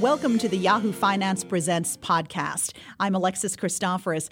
Welcome to the Yahoo Finance Presents podcast. I'm Alexis Christoforous.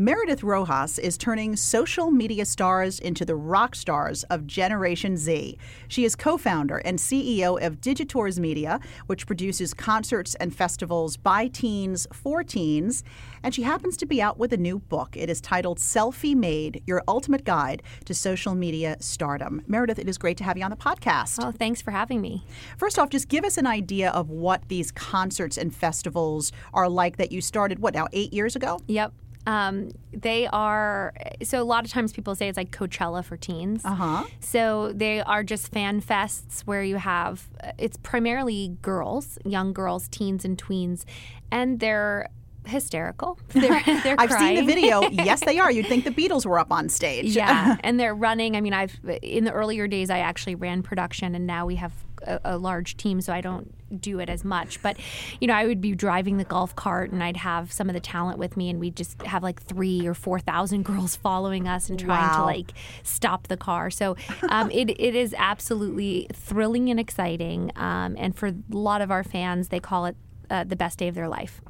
Meredith Rojas is turning social media stars into the rock stars of Generation Z. She is co founder and CEO of Digitours Media, which produces concerts and festivals by teens for teens. And she happens to be out with a new book. It is titled Selfie Made Your Ultimate Guide to Social Media Stardom. Meredith, it is great to have you on the podcast. Oh, thanks for having me. First off, just give us an idea of what these concerts and festivals are like that you started, what, now, eight years ago? Yep. Um, they are so a lot of times people say it's like Coachella for teens. Uh huh. So they are just fan fests where you have it's primarily girls, young girls, teens and tweens, and they're hysterical. They're, they're I've crying. seen the video. yes, they are. You'd think the Beatles were up on stage. yeah, and they're running. I mean, I've in the earlier days I actually ran production, and now we have a, a, large team, so I don't do it as much. But you know, I would be driving the golf cart, and I'd have some of the talent with me, and we'd just have like three or four thousand girls following us and trying Wow. to like stop the car. So um, it it is absolutely thrilling and exciting, um, and for a lot of our fans, they call it uh, the best day of their life.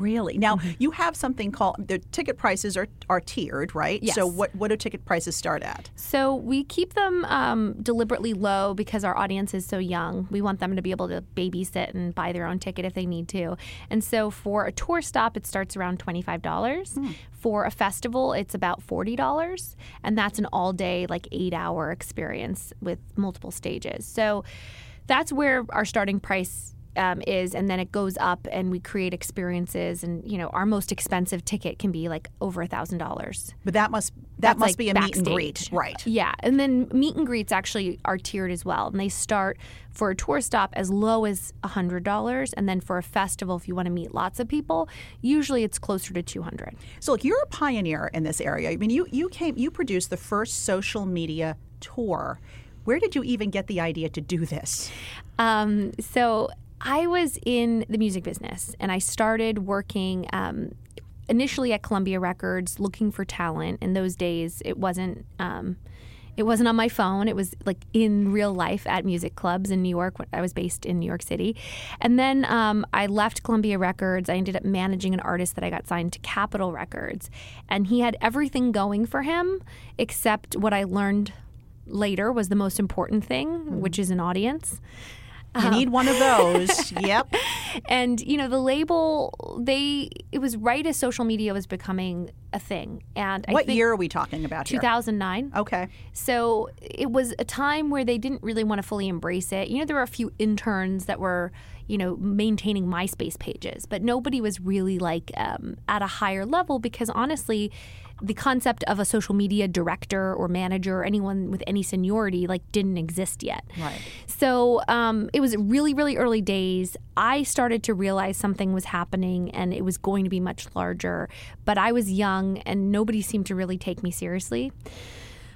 Really? Now, Mm-hmm. you have something called the ticket prices are, are tiered, right? Yes. So, what, what do ticket prices start at? So we keep them um, deliberately low because our audience is so young. We want them to be able to babysit and buy their own ticket if they need to. And so for a tour stop, it starts around twenty-five dollars. For a festival, it's about forty dollars, and that's an all-day, like eight-hour experience with multiple stages. So that's where our starting price um, is, and then it goes up, and we create experiences. And you know, our most expensive ticket can be like over a thousand dollars. But that must that That's, must like, be a meet and backstage. greet, right? Yeah, and then meet and greets actually are tiered as well, and they start for a tour stop as low as a hundred dollars, and then for a festival, if you want to meet lots of people, usually it's closer to two hundred. So, look, you're a pioneer in this area. I mean, you you came you produced the first social media tour. Where did you even get the idea to do this? Um, so I was in the music business, and I started working. Um, Initially at Columbia Records, looking for talent. In those days, it wasn't um, it wasn't on my phone. It was like in real life at music clubs in New York. I was based in New York City. And then um, I left Columbia Records. I ended up managing an artist that I got signed to Capitol Records. And he had everything going for him except what I learned later was the most important thing, which is an audience. You need one of those. yep. And you know, the label they it was right as social media was becoming a thing. And I What year are we talking about 2009. Okay. So it was a time where they didn't really want to fully embrace it. You know, there were a few interns that were, you know, maintaining MySpace pages, but nobody was really like um, at a higher level because honestly, the concept of a social media director or manager or anyone with any seniority like didn't exist yet. Right. So um, it was really, really early days. I started to realize something was happening and it was going to be much larger. But I was young and nobody seemed to really take me seriously.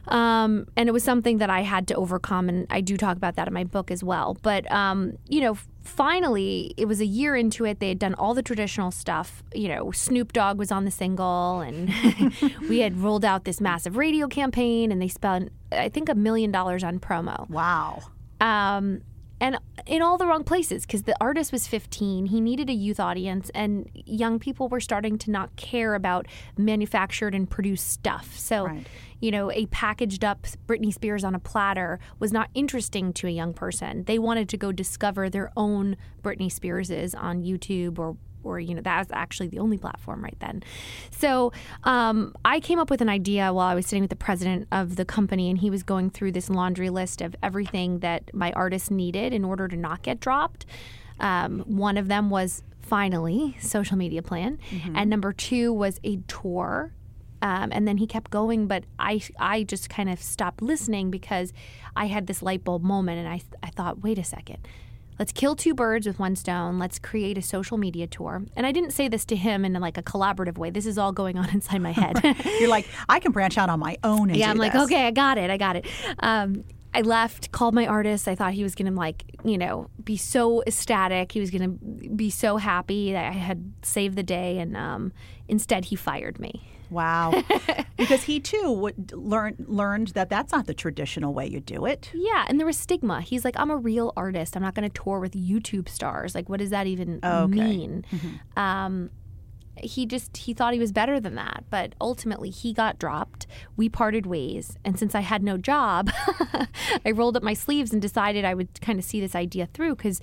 Um, and it was something that I had to overcome, and I do talk about that in my book as well. But um, you know, finally, it was a year into it. They had done all the traditional stuff. You know, Snoop Dogg was on the single, and we had rolled out this massive radio campaign, and they spent, I think, a million dollars on promo Wow. um, and in all the wrong places because the artist was 15 he needed a youth audience and young people were starting to not care about manufactured and produced stuff so Right. you know a packaged up britney spears on a platter was not interesting to a young person they wanted to go discover their own britney spearses on youtube or or you know that was actually the only platform right then. So um, i came up with an idea while i was sitting with the president of the company and he was going through this laundry list of everything that my artists needed in order to not get dropped. Um, one of them was finally social media plan. And number two was a tour. Um, and then he kept going, but I, I just kind of stopped listening because I had this light bulb moment, and I, I thought, wait a second, let's kill two birds with one stone. Let's create a social media tour. And I didn't say this to him in like a collaborative way. This is all going on inside my head. You're like, I can branch out on my own and yeah, I'm like, this. okay, I got it, I got it. Um, I left, called my artist. I thought he was gonna like, you know, be so ecstatic. He was gonna be so happy that I had saved the day, and um, instead he fired me. Wow. because he too would learn learned that that's not the traditional way you do it. Yeah, and there was stigma. He's like, I'm a real artist. I'm not going to tour with YouTube stars. Like, what does that even Okay. mean? Um, he just he thought he was better than that, but ultimately he got dropped. We parted ways, and since I had no job, I rolled up my sleeves and decided I would kind of see this idea through because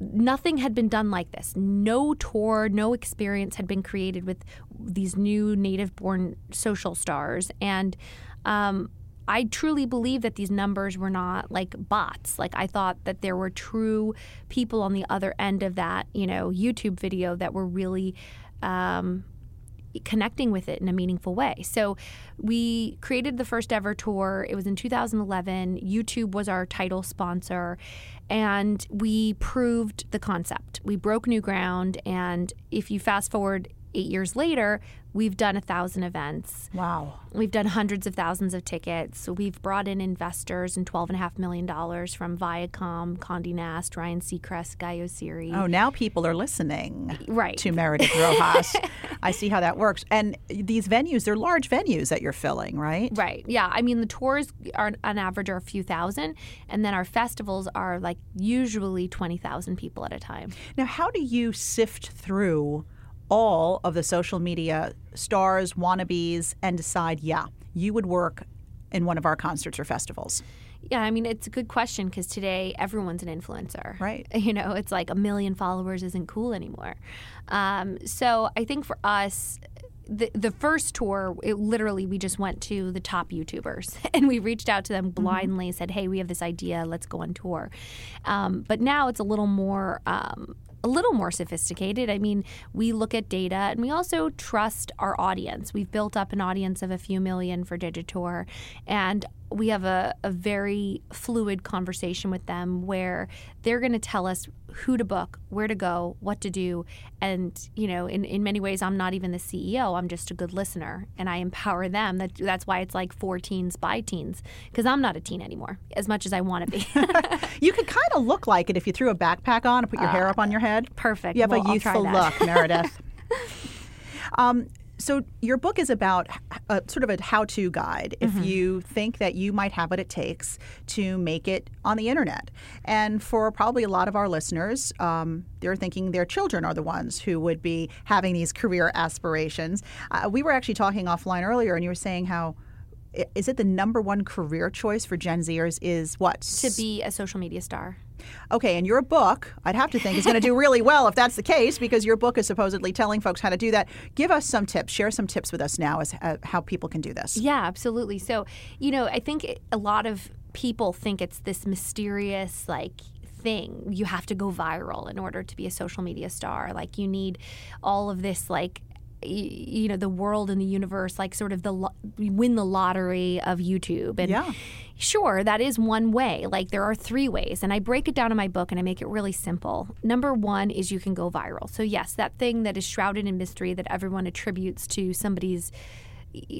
nothing had been done like this. No tour, no experience had been created with these new native born social stars. And um, I truly believe that these numbers were not like bots. Like I thought that there were true people on the other end of that, you know, YouTube video that were really um, connecting with it in a meaningful way. So we created the first ever tour. It was in 2011. YouTube was our title sponsor. And we proved the concept. We broke new ground. And if you fast forward eight years later, we've done a thousand events. Wow. We've done hundreds of thousands of tickets. We've brought in investors and $12.5 million from Viacom, Condé Nast, Ryan Seacrest, Gaio Series. Oh, now people are listening Right. to Meredith Rojas. I see how that works. And these venues, they're large venues that you're filling, right? Right. Yeah. I mean, the tours are on average are a few thousand, and then our festivals are like usually twenty thousand people at a time. Now, how do you sift through all of the social media stars, wannabes, and decide, yeah, you would work in one of our concerts or festivals? Yeah, I mean, it's a good question because today everyone's an influencer. Right. You know, it's like a million followers isn't cool anymore. Um, so I think for us, the, the first tour, it literally, we just went to the top YouTubers and we reached out to them blindly, said, hey, we have this idea, let's go on tour. Um, but now it's a little more. Um, a little more sophisticated. I mean, we look at data and we also trust our audience. We've built up an audience of a few million for Digitour, and we have a, a very fluid conversation with them where they're going to tell us who to book, where to go, what to do. And, you know, in, in many ways, I'm not even the CEO. I'm just a good listener and I empower them. That, that's why it's like for teens by teens because I'm not a teen anymore as much as I want to be. You could kind of look like it if you threw a backpack on and put your hair up on your head. Perfect. You have Well, a youthful look, Meredith. um, so your book is about a, sort of a how-to guide if Mm-hmm. you think that you might have what it takes to make it on the internet. And for probably a lot of our listeners, um, they're thinking their children are the ones who would be having these career aspirations. Uh, we were actually talking offline earlier, and you were saying how is it the number one career choice for Gen Zers? Is what to be a social media star. Okay, and your book, I'd have to think, is going to do really well if that's the case, because your book is supposedly telling folks how to do that. Give us some tips. Share some tips with us now as uh, how people can do this. Yeah, absolutely. So, you know, I think a lot of people think it's this mysterious, like, thing. You have to go viral in order to be a social media star. Like, you need all of this, like, you know the world and the universe like sort of the lo- win the lottery of youtube and Yeah. Sure, that is one way. Like there are three ways, and I break it down in my book and I make it really simple. Number one is you can go viral. So, yes, that thing that is shrouded in mystery that everyone attributes to somebody's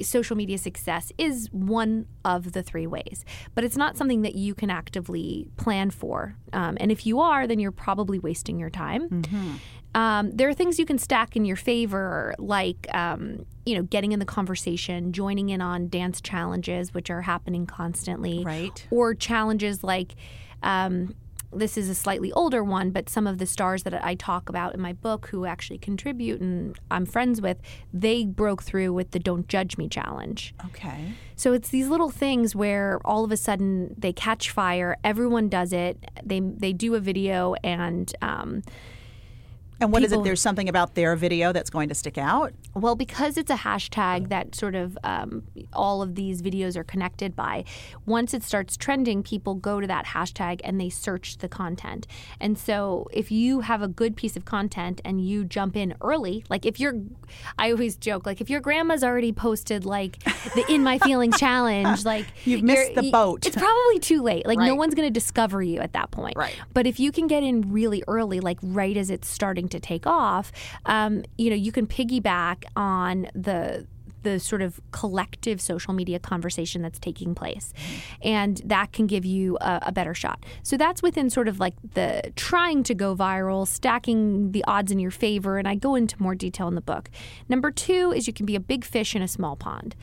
social media success is one of the three ways. But it's not something that you can actively plan for. Um, and if you are, then you're probably wasting your time. Um, there are things you can stack in your favor, like um, you know, getting in the conversation, joining in on dance challenges, which are happening constantly, Right. Or challenges like. Um, this is a slightly older one, but some of the stars that I talk about in my book who actually contribute and I'm friends with, they broke through with the Don't Judge Me challenge. Okay. So it's these little things where all of a sudden they catch fire. Everyone does it. They they do a video and um, And what is People- it? There's something about their video that's going to stick out. Well, because it's a hashtag that sort of um, all of these videos are connected by, once it starts trending, people go to that hashtag and they search the content. And so if you have a good piece of content and you jump in early, like if you're, I always joke, like if your grandma's already posted like the In My Feelings challenge, like You've missed the boat. It's probably too late. Like no one's going to discover you at that point. Right. But if you can get in really early, like right as it's starting to take off, um, you know, you can piggyback on the the sort of collective social media conversation that's taking place. And that can give you a, a, better shot. So that's within sort of like the trying to go viral, stacking the odds in your favor. And I go into more detail in the book. Number two is you can be a big fish in a small pond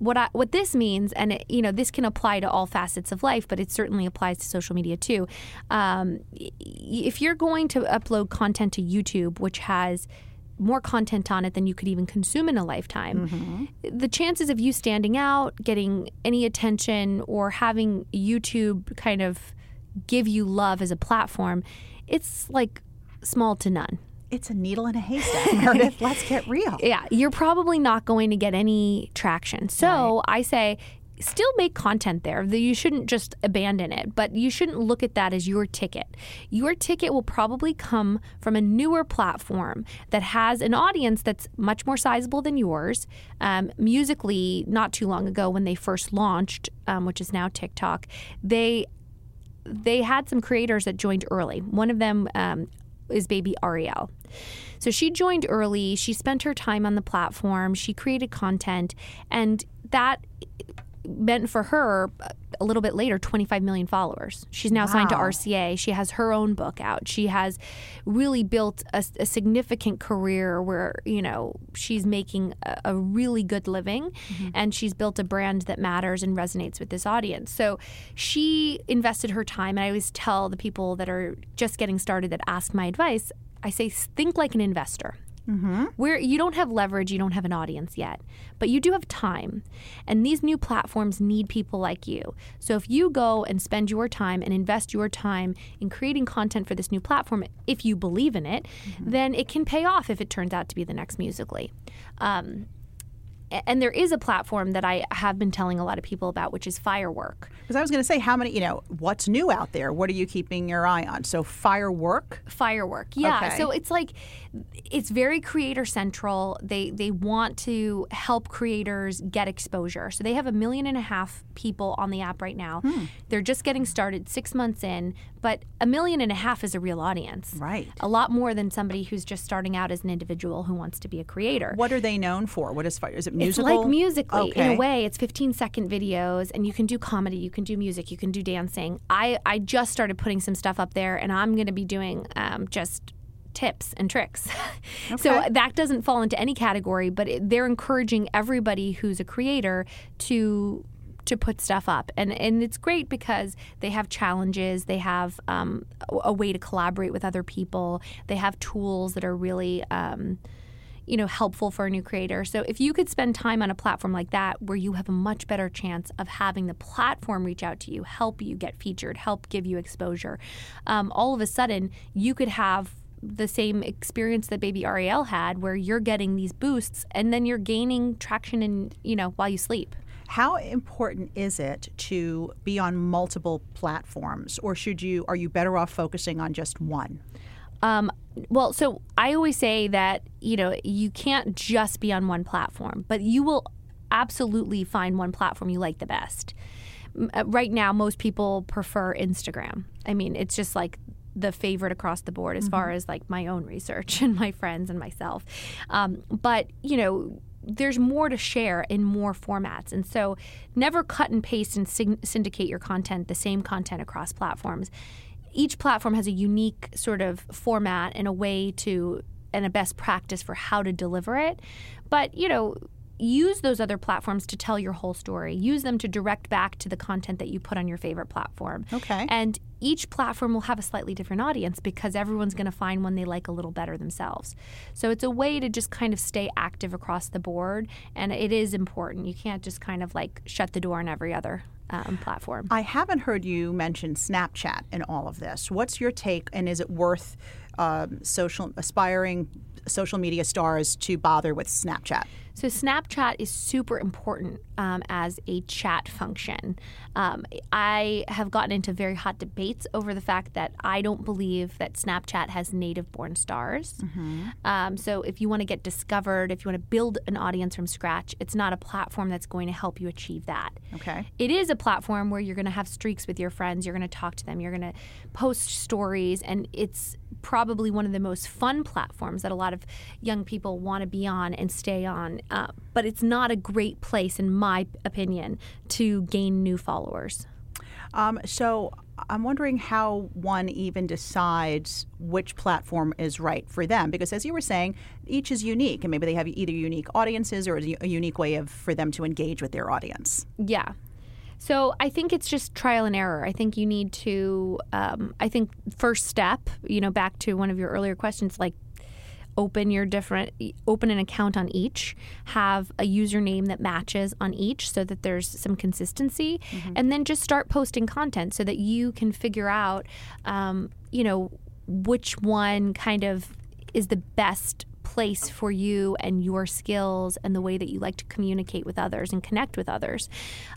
what I, what this means, and it, you know, this can apply to all facets of life, but it certainly applies to social media too. Um, if you're going to upload content to YouTube, which has more content on it than you could even consume in a lifetime. Mm-hmm. The chances of you standing out, getting any attention, or having YouTube kind of give you love as a platform, it's like small to none. It's a needle in a haystack, Meredith. Let's get real. Yeah, you're probably not going to get any traction. So right. I say still make content there. You shouldn't just abandon it, but you shouldn't look at that as your ticket. Your ticket will probably come from a newer platform that has an audience that's much more sizable than yours. Um, Musical.ly, not too long ago when they first launched, um, which is now TikTok, they they had some creators that joined early. One of them um, is baby Ariel. So she joined early. She spent her time on the platform. She created content, and that meant for her a little bit later 25 million followers. She's now wow. signed to RCA. She has her own book out. She has really built a, a significant career where, you know, she's making a, a really good living mm-hmm. and she's built a brand that matters and resonates with this audience. So she invested her time. And I always tell the people that are just getting started that ask my advice, I say, think like an investor. Mm-hmm. Where you don't have leverage, you don't have an audience yet, but you do have time. And these new platforms need people like you. So if you go and spend your time and invest your time in creating content for this new platform, if you believe in it, mm-hmm. then it can pay off if it turns out to be the next Musical.ly. Um, and there is a platform that I have been telling a lot of people about, which is Firework. Because I was going to say, how many, you know, what's new out there? What are you keeping your eye on? So, Firework? Firework, yeah. Okay. So, it's like, it's very creator central. They, they want to help creators get exposure. So, they have a million and a half people on the app right now. Hmm. They're just getting started six months in, but a million and a half is a real audience. Right. A lot more than somebody who's just starting out as an individual who wants to be a creator. What are they known for? What is Fire? Is it musical? It's like Musical.ly okay. in a way. It's 15 second videos, and you can do comedy, you can do music, you can do dancing. I I just started putting some stuff up there, and I'm going to be doing um, just tips and tricks. Okay. so that doesn't fall into any category, but it, they're encouraging everybody who's a creator to to put stuff up. And and it's great because they have challenges. They have um, a, way to collaborate with other people. They have tools that are really um, you know helpful for a new creator. So if you could spend time on a platform like that where you have a much better chance of having the platform reach out to you help you get featured help give you exposure um, all of a sudden you could have the same experience that baby Ariel had where you're getting these boosts and then you're gaining traction in you know while you sleep how important is it to be on multiple platforms or should you are you better off focusing on just one um, well, so I always say that, you know, you can't just be on one platform, but you will absolutely find one platform you like the best. Uh, right now, most people prefer Instagram. I mean, it's just like the favorite across the board as mm-hmm. far as like my own research and my friends and myself. Um, but, you know, there's more to share in more formats. And so never cut and paste and syndicate your content, the same content across platforms each platform has a unique sort of format and a way to and a best practice for how to deliver it. But, you know, use those other platforms to tell your whole story. Use them to direct back to the content that you put on your favorite platform. Okay. And each platform will have a slightly different audience because everyone's going to find one they like a little better themselves. So it's a way to just kind of stay active across the board. And it is important. You can't just kind of like shut the door on every other um, platform. I haven't heard you mention Snapchat in all of this. What's your take, and is it worth um, social aspiring social media stars to bother with Snapchat? So Snapchat is super important um, as a chat function. Um, I have gotten into very hot debates over the fact that I don't believe that Snapchat has native born stars. Mm-hmm. Um, so if you want to get discovered, if you want to build an audience from scratch, it's not a platform that's going to help you achieve that. Okay. It is a platform where you're going to have streaks with your friends. You're going to talk to them. You're going to post stories, and it's probably one of the most fun platforms that a lot of young people want to be on and stay on. Uh, but it's not a great place, in my opinion, to gain new followers. Um, so I'm wondering how one even decides which platform is right for them, because as you were saying, each is unique, and maybe they have either unique audiences or a unique way of for them to engage with their audience. Yeah. So I think it's just trial and error. I think you need to. Um, I think first step, you know, back to one of your earlier questions, like open your different open an account on each have a username that matches on each so that there's some consistency mm-hmm. and then just start posting content so that you can figure out um, you know which one kind of is the best place for you and your skills and the way that you like to communicate with others and connect with others.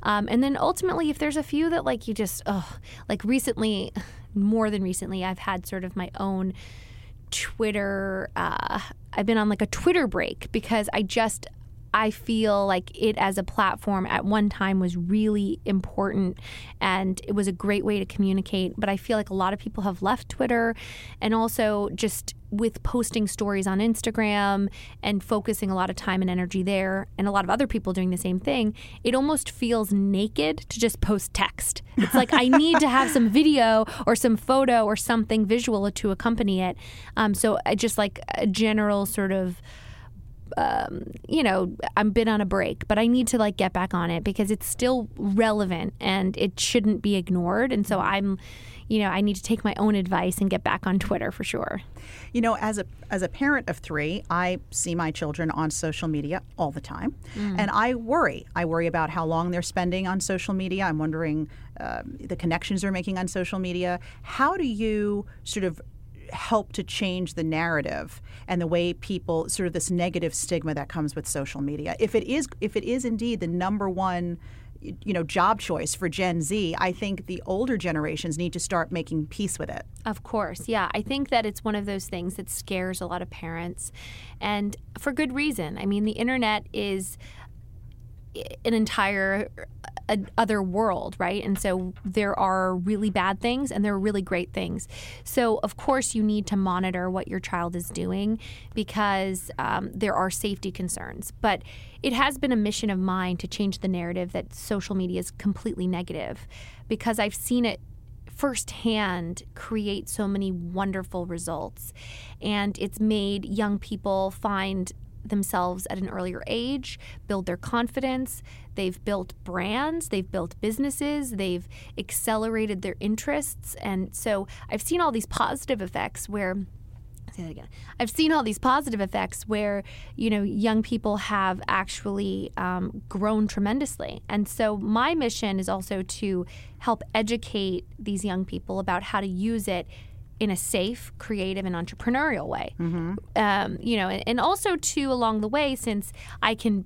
Um, and then ultimately, if there's a few that like you just, oh, like recently, more than recently, I've had sort of my own Twitter. Uh, I've been on like a Twitter break because I just I feel like it as a platform at one time was really important and it was a great way to communicate. But I feel like a lot of people have left Twitter and also just with posting stories on Instagram and focusing a lot of time and energy there, and a lot of other people doing the same thing, it almost feels naked to just post text. It's like I need to have some video or some photo or something visual to accompany it. Um, so I just like a general sort of um, you know, I've been on a break, but I need to like get back on it because it's still relevant and it shouldn't be ignored. And so I'm, you know, I need to take my own advice and get back on Twitter for sure. You know, as a as a parent of three, I see my children on social media all the time, mm. and I worry. I worry about how long they're spending on social media. I'm wondering uh, the connections they're making on social media. How do you sort of help to change the narrative and the way people sort of this negative stigma that comes with social media. If it is if it is indeed the number one you know job choice for Gen Z, I think the older generations need to start making peace with it. Of course. Yeah, I think that it's one of those things that scares a lot of parents and for good reason. I mean, the internet is an entire other world, right? And so there are really bad things and there are really great things. So, of course, you need to monitor what your child is doing because um, there are safety concerns. But it has been a mission of mine to change the narrative that social media is completely negative because I've seen it firsthand create so many wonderful results. And it's made young people find themselves at an earlier age, build their confidence. They've built brands, they've built businesses, they've accelerated their interests. And so I've seen all these positive effects where say that again. I've seen all these positive effects where you know young people have actually um, grown tremendously, and so my mission is also to help educate these young people about how to use it in a safe, creative, and entrepreneurial way. Mm-hmm. Um, you know, and, and also too along the way, since I can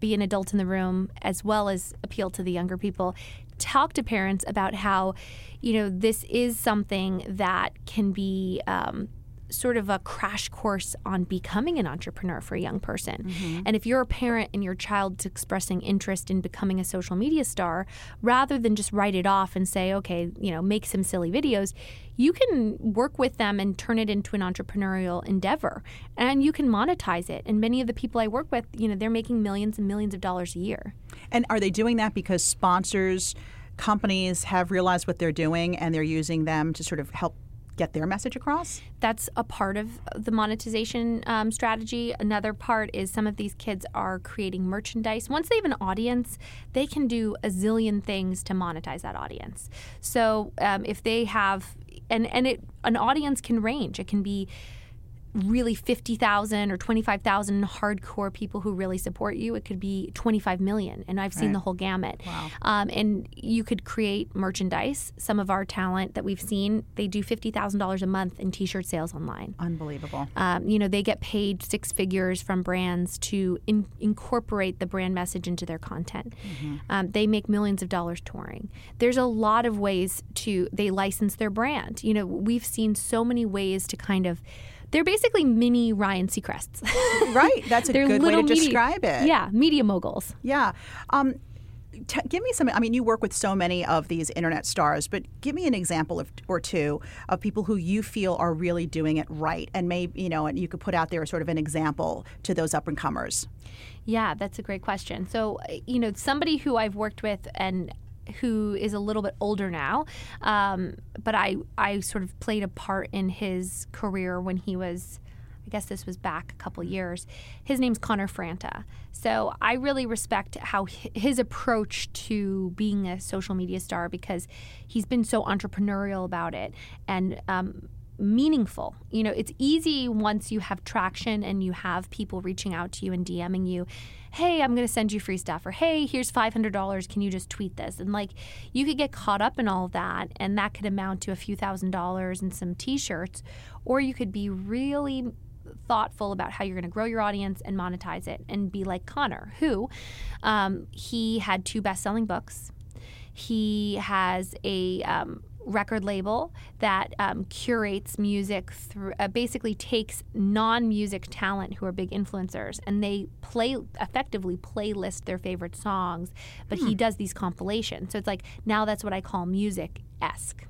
be an adult in the room as well as appeal to the younger people, talk to parents about how, you know, this is something that can be. Um, sort of a crash course on becoming an entrepreneur for a young person. Mm-hmm. And if you're a parent and your child's expressing interest in becoming a social media star, rather than just write it off and say, okay, you know, make some silly videos, you can work with them and turn it into an entrepreneurial endeavor and you can monetize it. And many of the people I work with, you know, they're making millions and millions of dollars a year. And are they doing that because sponsors, companies have realized what they're doing and they're using them to sort of help get their message across? That's a part of the monetization um, strategy. Another part is some of these kids are creating merchandise. Once they have an audience, they can do a zillion things to monetize that audience. So um, if they have, and and it an audience can range. It can be really 50,000 or 25,000 hardcore people who really support you. It could be 25 million. And I've seen right. the whole gamut. Wow. Um, and you could create merchandise. Some of our talent that we've seen, they do $50,000 a month in t shirt sales online. Unbelievable. Um, you know, they get paid six figures from brands to in- incorporate the brand message into their content. Mm-hmm. Um, they make millions of dollars touring. There's a lot of ways to, they license their brand. You know, we've seen so many ways to kind of, they're basically mini Ryan Seacrests. right. That's a good way to media, describe it. Yeah, media moguls. Yeah. Um, t- give me some. I mean, you work with so many of these internet stars, but give me an example of or two of people who you feel are really doing it right, and maybe you know, and you could put out there sort of an example to those up and comers. Yeah, that's a great question. So, you know, somebody who I've worked with and who is a little bit older now, um, but I I sort of played a part in his career when he was I guess this was back a couple years. His name's Connor Franta. So I really respect how his approach to being a social media star because he's been so entrepreneurial about it and um, meaningful. You know, it's easy once you have traction and you have people reaching out to you and DMing you, hey, I'm going to send you free stuff, or hey, here's $500. Can you just tweet this? And like, you could get caught up in all of that, and that could amount to a few thousand dollars and some t shirts, or you could be really thoughtful about how you're going to grow your audience and monetize it and be like Connor, who um, he had two best selling books. He has a um, record label that um, curates music through uh, basically takes non-music talent who are big influencers and they play effectively playlist their favorite songs but hmm. he does these compilations so it's like now that's what i call music esque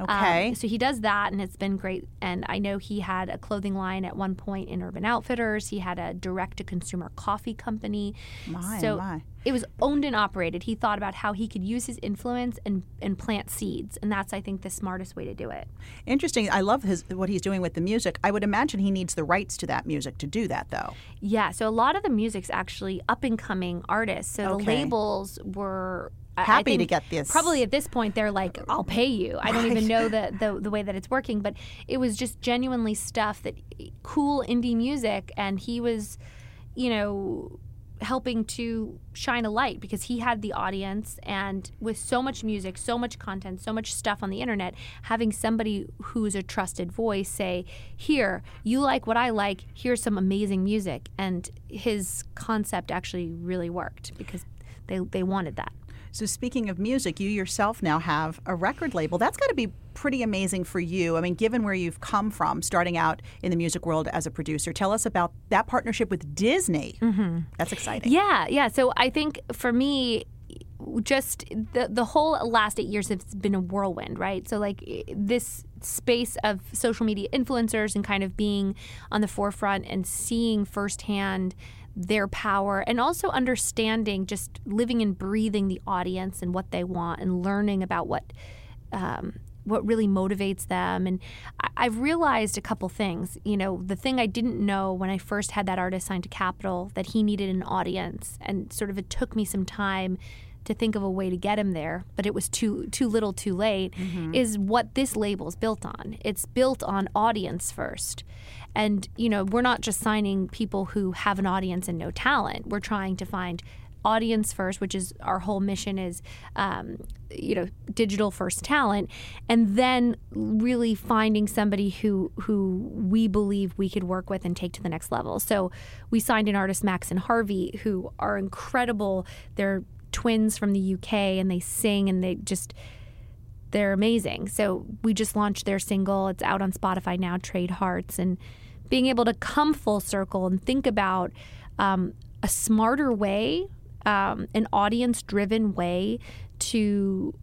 Okay. Um, so he does that, and it's been great. And I know he had a clothing line at one point in Urban Outfitters. He had a direct-to-consumer coffee company. My, so my. it was owned and operated. He thought about how he could use his influence and and plant seeds, and that's I think the smartest way to do it. Interesting. I love his what he's doing with the music. I would imagine he needs the rights to that music to do that, though. Yeah. So a lot of the music's actually up and coming artists. So okay. the labels were happy to get this. Probably at this point, they're like, "I'll pay you." I don't even know the, the the way that it's working, but it was just genuinely stuff that eh, cool indie music, and he was, you know, helping to shine a light because he had the audience and with so much music so much content so much stuff on the internet having somebody who's a trusted voice say here you like what i like here's some amazing music and his concept actually really worked because they, they wanted that so, speaking of music, you yourself now have a record label. That's got to be pretty amazing for you. I mean, given where you've come from, starting out in the music world as a producer, tell us about that partnership with Disney. Mm-hmm. That's exciting. Yeah, yeah. So, I think for me, just the the whole last eight years has been a whirlwind, right? So like this space of social media influencers and kind of being on the forefront and seeing firsthand their power and also understanding just living and breathing the audience and what they want and learning about what um, what really motivates them. And I, have realized a couple things. You know the thing i didn't know when i first had that artist signed to Capitol that he needed an audience and sort of it took me some time to think of a way to get him there, but it was too too little, too late. Mm-hmm. Is what this label is built on. It's built on audience first, and you know we're not just signing people who have an audience and no talent. We're trying to find audience first, which is our whole mission is, um, you know, digital first talent, and then really finding somebody who who we believe we could work with and take to the next level. So we signed an artist, Max and Harvey, who are incredible. They're twins from the UK and they sing and they just they're amazing. So we just launched their single. It's out on Spotify now, Trade Hearts, and being able to come full circle and think about um, a smarter way, um, an audience-driven way to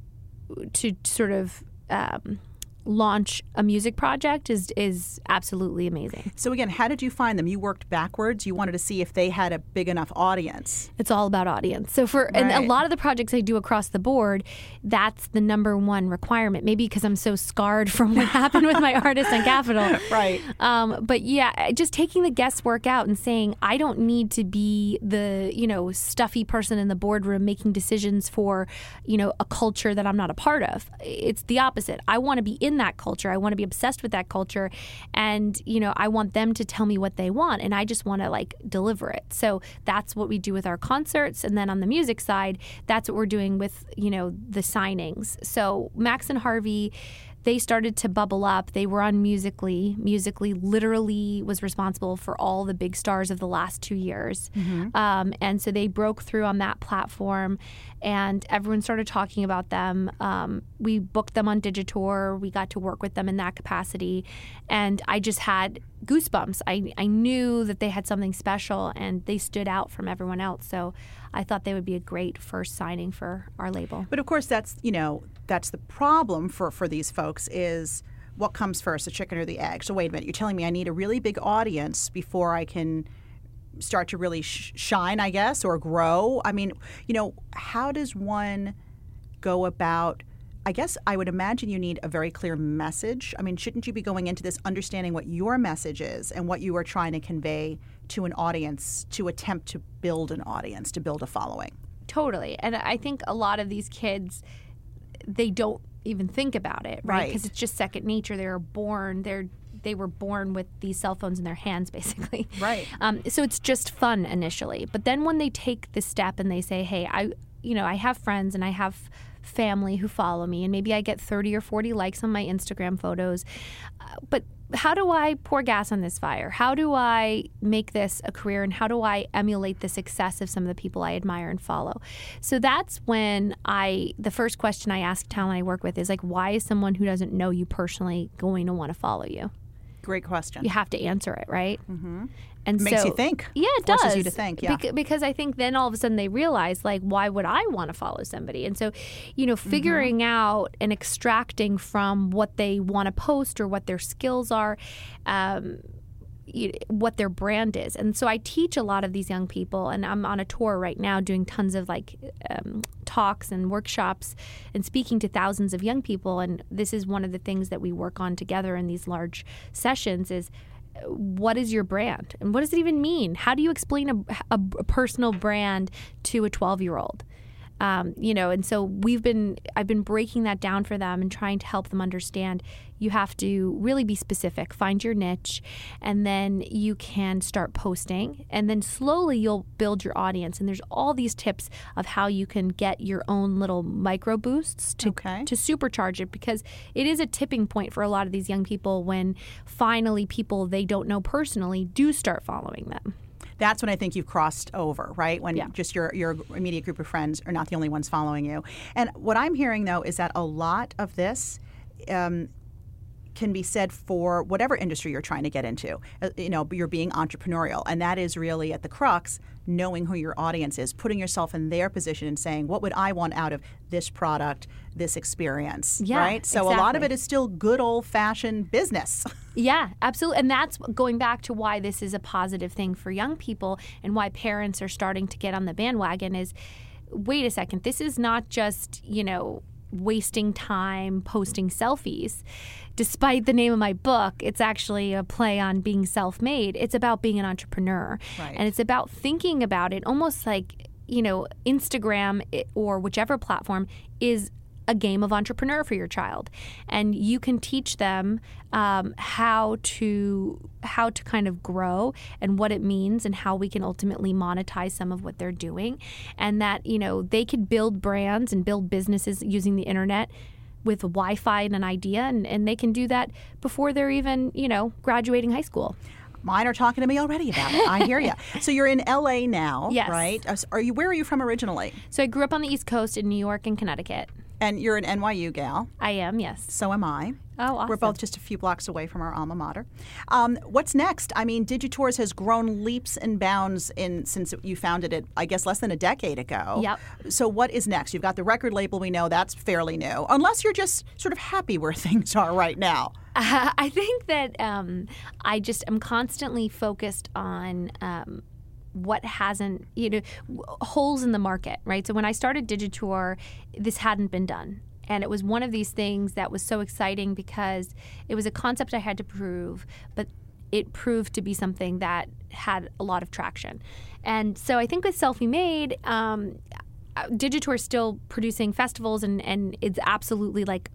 to sort of um, launch a music project is is absolutely amazing. So again, how did you find them? You worked backwards. You wanted to see if they had a big enough audience. It's all about audience. So for right. and a lot of the projects I do across the board, that's the number one requirement. Maybe because I'm so scarred from what happened with my artist on Capitol. Right. Um, but yeah, just taking the guesswork out and saying I don't need to be the you know stuffy person in the boardroom making decisions for you know a culture that I'm not a part of. It's the opposite. I want to be in that culture. I want to be obsessed with that culture. And, you know, I want them to tell me what they want. And I just want to like deliver it. So that's what we do with our concerts. And then on the music side, that's what we're doing with, you know, the signings. So Max and Harvey, they started to bubble up. They were on Musical.ly. Musical.ly literally was responsible for all the big stars of the last two years. Mm-hmm. Um, and so they broke through on that platform and everyone started talking about them. Um, we booked them on Digitour. We got to work with them in that capacity. And I just had goosebumps. I, I knew that they had something special and they stood out from everyone else. So I thought they would be a great first signing for our label. But of course, that's, you know, that's the problem for, for these folks is what comes first, the chicken or the egg? So wait a minute, you're telling me I need a really big audience before I can start to really sh- shine, I guess, or grow? I mean, you know, how does one go about? I guess I would imagine you need a very clear message. I mean, shouldn't you be going into this understanding what your message is and what you are trying to convey to an audience to attempt to build an audience, to build a following? Totally. And I think a lot of these kids, they don't even think about it, right? Because right. it's just second nature. They're born, they're they were born with these cell phones in their hands, basically. Right. Um, so it's just fun initially, but then when they take the step and they say, "Hey, I, you know, I have friends and I have." family who follow me and maybe I get 30 or 40 likes on my Instagram photos. Uh, but how do I pour gas on this fire? How do I make this a career and how do I emulate the success of some of the people I admire and follow? So that's when I, the first question I ask talent I work with is like, why is someone who doesn't know you personally going to want to follow you? Great question. You have to answer it, right? Mm-hmm. And makes so, you think. Yeah, it Forces does. you to think. Yeah. Bec- because I think then all of a sudden they realize, like, why would I want to follow somebody? And so, you know, Mm-hmm. figuring mm-hmm. out and extracting from what they want to post or what their skills are. Um, what their brand is. And so I teach a lot of these young people, and I'm on a tour right now doing tons of like um, talks and workshops and speaking to thousands of young people. And this is one of the things that we work on together in these large sessions is what is your brand and what does it even mean? How do you explain a, a, personal brand to a 12 year old? Um, you know, and so we've been, I've been breaking that down for them and trying to help them understand you have to really be specific, find your niche, and then you can start posting. And then slowly you'll build your audience. And there's all these tips of how you can get your own little micro boosts to, okay. to supercharge it because it is a tipping point for a lot of these young people when finally people they don't know personally do start following them that's when I think you've crossed over, right? When yeah. just your your immediate group of friends are not the only ones following you. And what I'm hearing though is that a lot of this. Um, can be said for whatever industry you're trying to get into. Uh, you know, you're being entrepreneurial, and that is really at the crux knowing who your audience is, putting yourself in their position and saying, what would I want out of this product, this experience, yeah, right? So exactly. a lot of it is still good old fashioned business. Yeah, absolutely. And that's going back to why this is a positive thing for young people and why parents are starting to get on the bandwagon is wait a second, this is not just, you know, wasting time posting selfies. Despite the name of my book, it's actually a play on being self made. It's about being an entrepreneur. Right. And it's about thinking about it almost like, you know, Instagram or whichever platform is a game of entrepreneur for your child and you can teach them um, how to how to kind of grow and what it means and how we can ultimately monetize some of what they're doing and that you know they could build brands and build businesses using the internet with Wi-Fi and an idea, and, and they can do that before they're even, you know, graduating high school. Mine are talking to me already about it. I hear you. So you're in LA now, yes. right? Are you? Where are you from originally? So I grew up on the East Coast in New York and Connecticut. And you're an NYU gal. I am, yes. So am I. Oh, awesome. We're both just a few blocks away from our alma mater. Um, what's next? I mean, Digitours has grown leaps and bounds in since you founded it. I guess less than a decade ago. Yep. So what is next? You've got the record label. We know that's fairly new, unless you're just sort of happy where things are right now. Uh, I think that um, I just am constantly focused on. Um, what hasn't you know holes in the market right? So when i started digitour this hadn't been done. And it was one of these things that was so exciting because it was a concept i had to prove but it proved to be something that had a lot of traction. And so i think with selfie made um, digitour is still producing festivals and, and it's absolutely like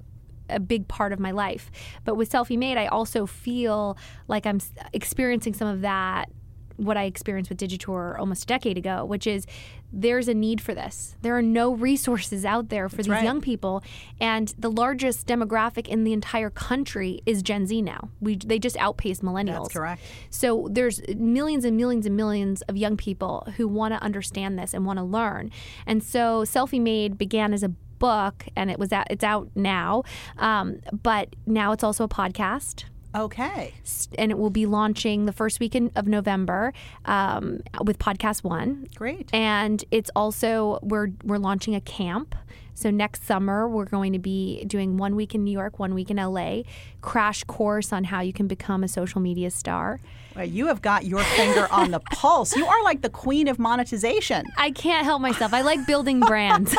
a big part of my life. But with selfie made i also feel like i'm experiencing some of that what I experienced with Digitour almost a decade ago, which is there's a need for this. There are no resources out there for That's these right. young people, and the largest demographic in the entire country is Gen Z now. We they just outpace millennials. That's correct. So there's millions and millions and millions of young people who want to understand this and want to learn. And so Selfie Made began as a book, and it was at, it's out now, um, but now it's also a podcast Okay. and it will be launching the first weekend of November um, with Podcast One. Great. And it's also we're we're launching a camp. So next summer we're going to be doing one week in New York, one week in LA, crash course on how you can become a social media star. Well, you have got your finger on the pulse. You are like the queen of monetization. I can't help myself. I like building brands.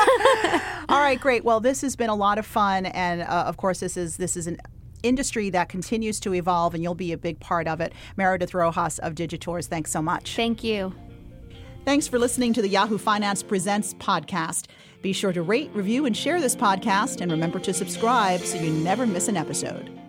All right, great. Well, this has been a lot of fun, and uh, of course, this is this is an industry that continues to evolve, and you'll be a big part of it. Meredith Rojas of Digitours, thanks so much. Thank you. Thanks for listening to the Yahoo Finance Presents podcast. Be sure to rate, review, and share this podcast, and remember to subscribe so you never miss an episode.